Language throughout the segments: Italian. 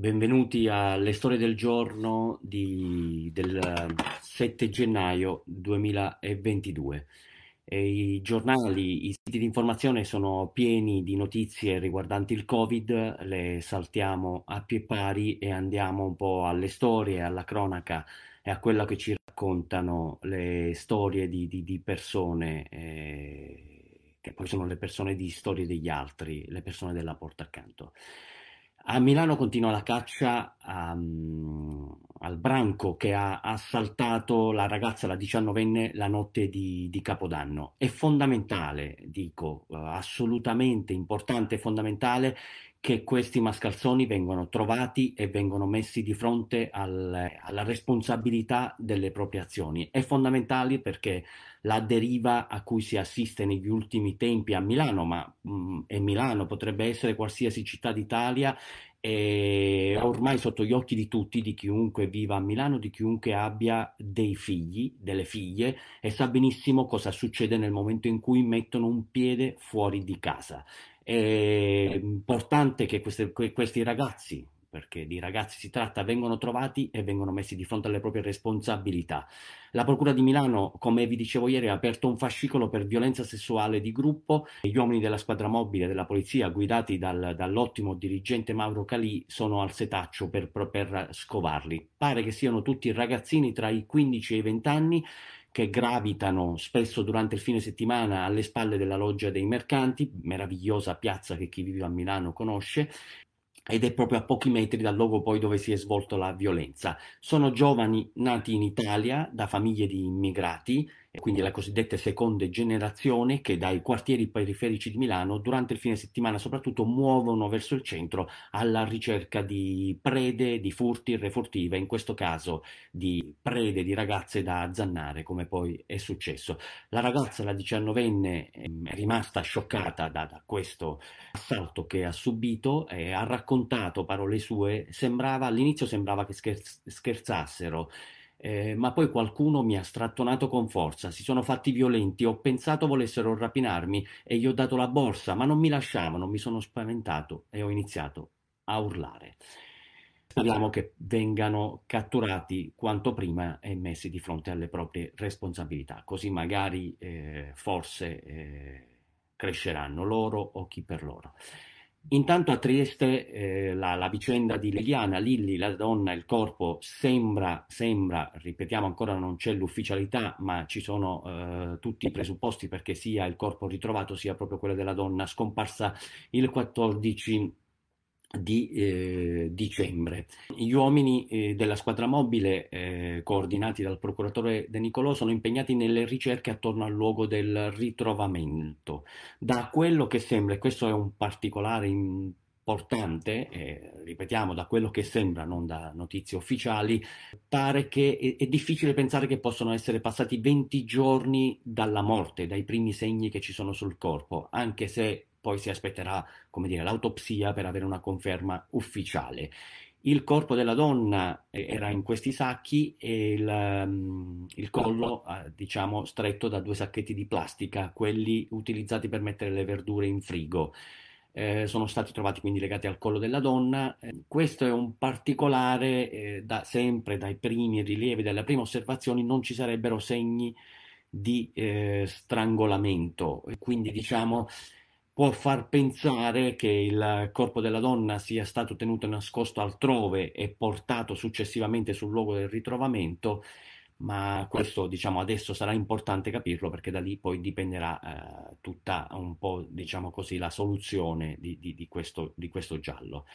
benvenuti alle storie del giorno di, del 7 gennaio 2022. E I giornali, i siti di informazione sono pieni di notizie riguardanti il Covid, le saltiamo a pie pari e andiamo un po' alle storie, alla cronaca e a quello che ci raccontano le storie di, di, di persone, eh, che poi sono le persone di storie degli altri, le persone della porta accanto. A Milano continua la caccia um, al branco che ha assaltato la ragazza, la diciannovenne, la notte di, di Capodanno. È fondamentale, dico, uh, assolutamente importante e fondamentale che questi mascalzoni vengano trovati e vengono messi di fronte al, alla responsabilità delle proprie azioni. È fondamentale perché la deriva a cui si assiste negli ultimi tempi a Milano, ma mh, mm, è Milano, potrebbe essere qualsiasi città d'Italia, è ormai sotto gli occhi di tutti, di chiunque viva a Milano, di chiunque abbia dei figli, delle figlie e sa benissimo cosa succede nel momento in cui mettono un piede fuori di casa. È importante che queste, questi ragazzi, perché di ragazzi si tratta, vengono trovati e vengono messi di fronte alle proprie responsabilità. La Procura di Milano, come vi dicevo ieri, ha aperto un fascicolo per violenza sessuale di gruppo. Gli uomini della squadra mobile della polizia, guidati dal, dall'ottimo dirigente Mauro Calì, sono al setaccio per, per scovarli. Pare che siano tutti ragazzini tra i 15 e i 20 anni che gravitano spesso durante il fine settimana alle spalle della loggia dei mercanti, meravigliosa piazza che chi vive a Milano conosce, ed è proprio a pochi metri dal luogo poi dove si è svolta la violenza. Sono giovani nati in Italia da famiglie di immigrati quindi la cosiddetta seconda generazione che dai quartieri periferici di Milano durante il fine settimana soprattutto muovono verso il centro alla ricerca di prede, di furti, refurtive, in questo caso di prede di ragazze da azzannare come poi è successo. La ragazza, la diciannovenne, ehm, è rimasta scioccata da, da questo assalto che ha subito e ha raccontato parole sue, sembrava all'inizio sembrava che scherz- scherzassero eh, ma poi qualcuno mi ha strattonato con forza, si sono fatti violenti, ho pensato volessero rapinarmi e gli ho dato la borsa, ma non mi lasciavano, mi sono spaventato e ho iniziato a urlare. Speriamo che vengano catturati quanto prima e messi di fronte alle proprie responsabilità, così magari eh, forse eh, cresceranno loro o chi per loro. Intanto a Trieste eh, la, la, vicenda di Liliana, Lilli, la donna, il corpo, sembra, sembra, ripetiamo ancora non c'è l'ufficialità, ma ci sono eh, tutti i presupposti perché sia il corpo ritrovato sia proprio quello della donna scomparsa il 14 di eh, dicembre. Gli uomini eh, della squadra mobile, eh, coordinati dal procuratore De Nicolò, sono impegnati nelle ricerche attorno al luogo del ritrovamento. Da quello che sembra, e questo è un particolare importante, eh, ripetiamo, da quello che sembra, non da notizie ufficiali, pare che è, è difficile pensare che possano essere passati 20 giorni dalla morte, dai primi segni che ci sono sul corpo, anche se poi si aspetterà come dire, l'autopsia per avere una conferma ufficiale. Il corpo della donna eh, era in questi sacchi e il, um, il collo, uh, diciamo, stretto da due sacchetti di plastica, quelli utilizzati per mettere le verdure in frigo. Eh, sono stati trovati quindi legati al collo della donna. Eh, questo è un particolare, eh, da sempre dai primi rilievi, dalle prime osservazioni, non ci sarebbero segni di eh, strangolamento. Quindi diciamo può far pensare che il corpo della donna sia stato tenuto nascosto altrove e portato successivamente sul luogo del ritrovamento, ma questo diciamo adesso sarà importante capirlo perché da lì poi dipenderà eh, tutta un po' diciamo così la soluzione di, di, di, questo, di questo giallo.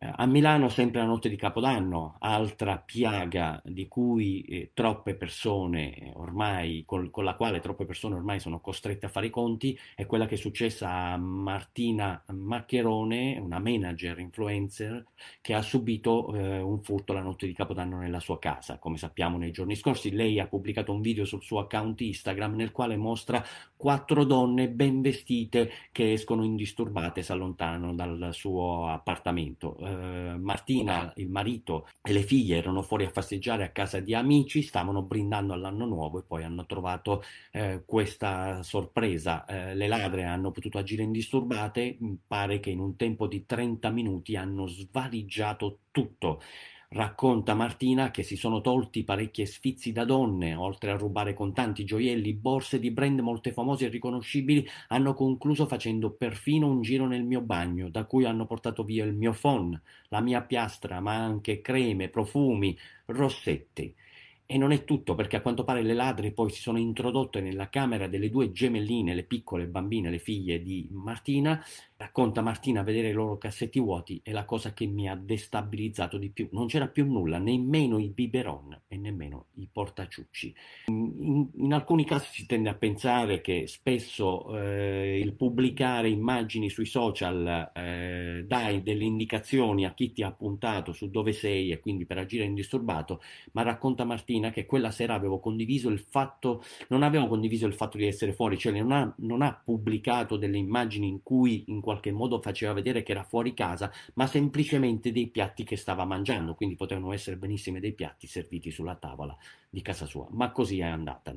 Eh, a Milano sempre la notte di Capodanno, altra piaga di cui eh, troppe persone eh, ormai, col, con la quale troppe persone ormai sono costrette a fare i conti, è quella che è successa a Martina Maccherone, una manager influencer che ha subito eh, un furto la notte di Capodanno nella sua casa. Come sappiamo nei giorni scorsi, lei ha pubblicato un video sul suo account Instagram nel quale mostra quattro donne ben vestite che escono indisturbate, si allontanano dal suo appartamento eh, Martina, il marito e le figlie erano fuori a festeggiare a casa di amici, stavano brindando all'anno nuovo e poi hanno trovato eh, questa sorpresa. Eh, le ladre hanno potuto agire indisturbate, pare che in un tempo di 30 minuti hanno svaligiato tutto. Racconta Martina che si sono tolti parecchie sfizi da donne, oltre a rubare contanti, gioielli, borse di brand molte famose e riconoscibili, hanno concluso facendo perfino un giro nel mio bagno, da cui hanno portato via il mio phon, la mia piastra, ma anche creme, profumi, rossetti. E non è tutto, perché a quanto pare le ladre poi si sono introdotte nella camera delle due gemelline, le piccole bambine, le figlie di Martina. Racconta Martina vedere i loro cassetti vuoti è la cosa che mi ha destabilizzato di più. Non c'era più nulla, nemmeno i biberon e nemmeno i portaciucci. In, in alcuni casi si tende a pensare che spesso eh, il pubblicare immagini sui social eh, dai delle indicazioni a chi ti ha puntato su dove sei e quindi per agire indisturbato, ma racconta Martina che quella sera avevo condiviso il fatto, non avevo condiviso il fatto di essere fuori, cioè non ha, non ha pubblicato delle immagini in cui in qualche modo faceva vedere che era fuori casa, ma semplicemente dei piatti che stava mangiando, quindi potevano essere benissimo dei piatti serviti sulla tavola di casa sua, ma così è andata.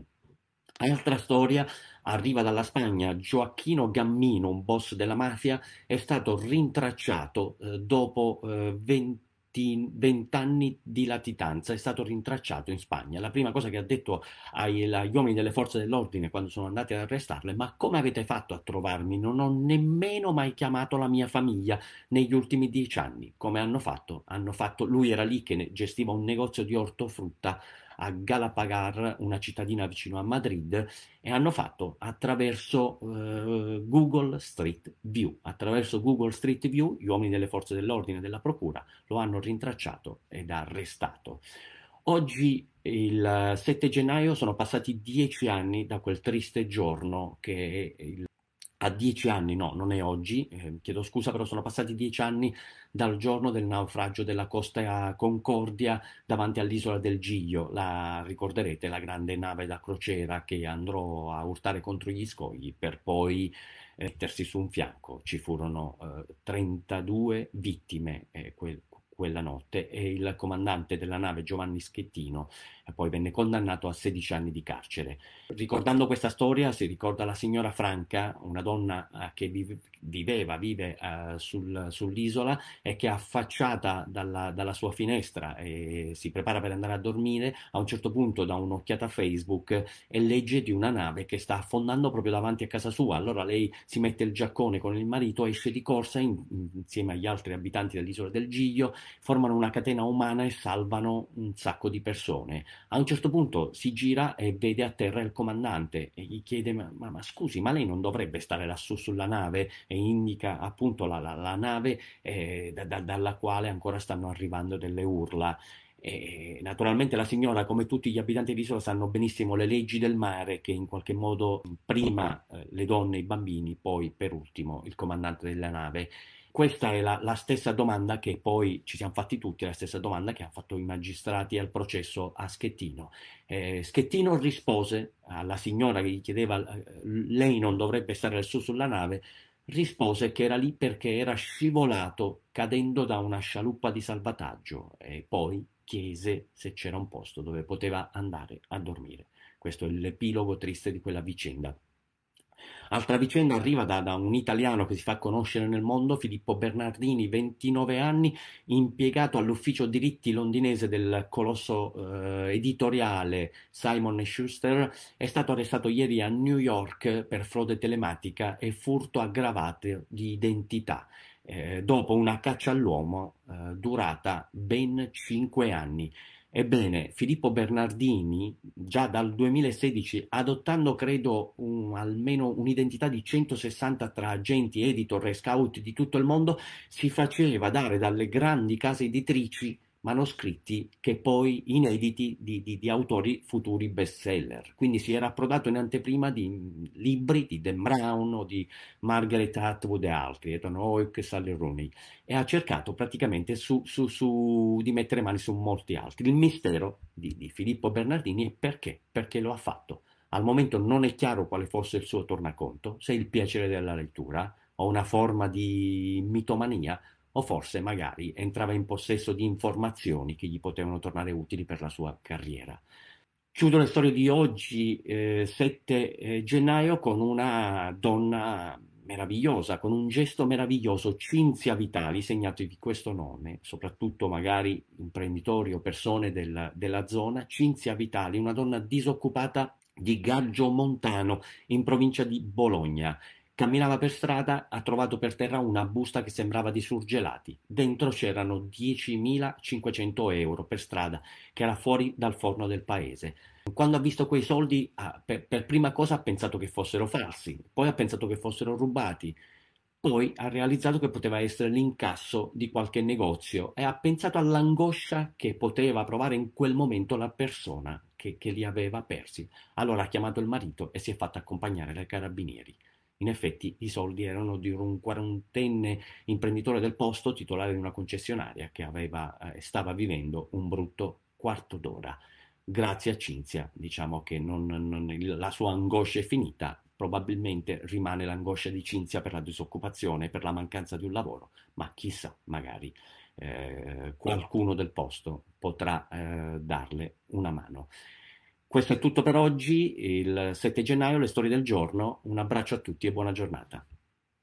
Altra storia arriva dalla Spagna. Gioacchino Gammino, un boss della mafia, è stato rintracciato eh, dopo eh, 20 vent'anni di latitanza, è stato rintracciato in Spagna. La prima cosa che ha detto agli, uomini delle forze dell'ordine quando sono andati ad arrestarle, ma come avete fatto a trovarmi? Non ho nemmeno mai chiamato la mia famiglia negli ultimi dieci anni. Come hanno fatto? Hanno fatto, lui era lì che gestiva un negozio di ortofrutta a Galapagar, una cittadina vicino a Madrid, e hanno fatto attraverso uh, Google Street View. Attraverso Google Street View gli uomini delle forze dell'ordine e della procura lo hanno rintracciato ed arrestato. Oggi, il 7 gennaio, sono passati dieci anni da quel triste giorno che il a dieci anni, no, non è oggi, eh, chiedo scusa, però sono passati dieci anni dal giorno del naufragio della Costa Concordia davanti all'isola del Giglio. La ricorderete, la grande nave da crociera che andrò a urtare contro gli scogli per poi eh, mettersi su un fianco. Ci furono eh, 32 vittime eh, quel, quella notte e il comandante della nave Giovanni Schettino poi venne condannato a 16 anni di carcere. Ricordando questa storia si ricorda la signora Franca, una donna eh, che vive, viveva, vive uh, sul, sull'isola e che affacciata dalla, dalla, sua finestra e si prepara per andare a dormire, a un certo punto dà un'occhiata a Facebook e legge di una nave che sta affondando proprio davanti a casa sua. Allora lei si mette il giaccone con il marito, esce di corsa in, insieme agli altri abitanti dell'isola del Giglio, formano una catena umana e salvano un sacco di persone. A un certo punto si gira e vede a terra il comandante e gli chiede: Ma, ma, ma scusi, ma lei non dovrebbe stare lassù sulla nave? E indica appunto la, la, la nave eh, da, da, dalla quale ancora stanno arrivando delle urla. E naturalmente la signora, come tutti gli abitanti dell'isola, sanno benissimo le leggi del mare che in qualche modo prima eh, le donne e i bambini, poi per ultimo il comandante della nave. Questa è la, la, stessa domanda che poi ci siamo fatti tutti, la stessa domanda che hanno fatto i magistrati al processo a Schettino. Eh, Schettino rispose alla signora che gli chiedeva eh, lei non dovrebbe stare lassù sulla nave, rispose che era lì perché era scivolato cadendo da una scialuppa di salvataggio e poi chiese se c'era un posto dove poteva andare a dormire. Questo è l'epilogo triste di quella vicenda. Altra vicenda arriva da, da, un italiano che si fa conoscere nel mondo, Filippo Bernardini, 29 anni, impiegato all'ufficio diritti londinese del colosso eh, editoriale Simon Schuster, è stato arrestato ieri a New York per frode telematica e furto aggravato di identità. Eh, dopo una caccia all'uomo eh, durata ben 5 anni. Ebbene, Filippo Bernardini, già dal 2016, adottando credo un, almeno un'identità di 160 tra agenti, editor e scout di tutto il mondo, si faceva dare dalle grandi case editrici manoscritti che poi inediti di, di, di, autori futuri bestseller. Quindi si era approdato in anteprima di libri di Dan Brown o di Margaret Atwood e altri, Ethan Hawke Sally Rooney, e ha cercato praticamente su, su, su, di mettere mani su molti altri. Il mistero di, di Filippo Bernardini è perché? Perché lo ha fatto. Al momento non è chiaro quale fosse il suo tornaconto, se il piacere della lettura o una forma di mitomania o forse magari entrava in possesso di informazioni che gli potevano tornare utili per la sua carriera. Chiudo le storie di oggi, eh, 7 eh, gennaio, con una donna meravigliosa, con un gesto meraviglioso, Cinzia Vitali, segnatevi questo nome, soprattutto magari imprenditori o persone del, della zona, Cinzia Vitali, una donna disoccupata di Gaggio Montano, in provincia di Bologna. Camminava per strada, ha trovato per terra una busta che sembrava di surgelati. Dentro c'erano 10.500 euro per strada, che era fuori dal forno del paese. Quando ha visto quei soldi, ah, per, per prima cosa ha pensato che fossero falsi, poi ha pensato che fossero rubati, poi ha realizzato che poteva essere l'incasso di qualche negozio e ha pensato all'angoscia che poteva provare in quel momento la persona che, che li aveva persi. Allora ha chiamato il marito e si è fatto accompagnare dai carabinieri. In effetti i soldi erano di un quarantenne imprenditore del posto, titolare di una concessionaria, che aveva, eh, stava vivendo un brutto quarto d'ora. Grazie a Cinzia, diciamo che non, non, la sua angoscia è finita, probabilmente rimane l'angoscia di Cinzia per la disoccupazione, per la mancanza di un lavoro, ma chissà, magari eh, qualcuno del posto potrà eh, darle una mano. Questo è tutto per oggi, il 7 gennaio, le storie del giorno. Un abbraccio a tutti e buona giornata.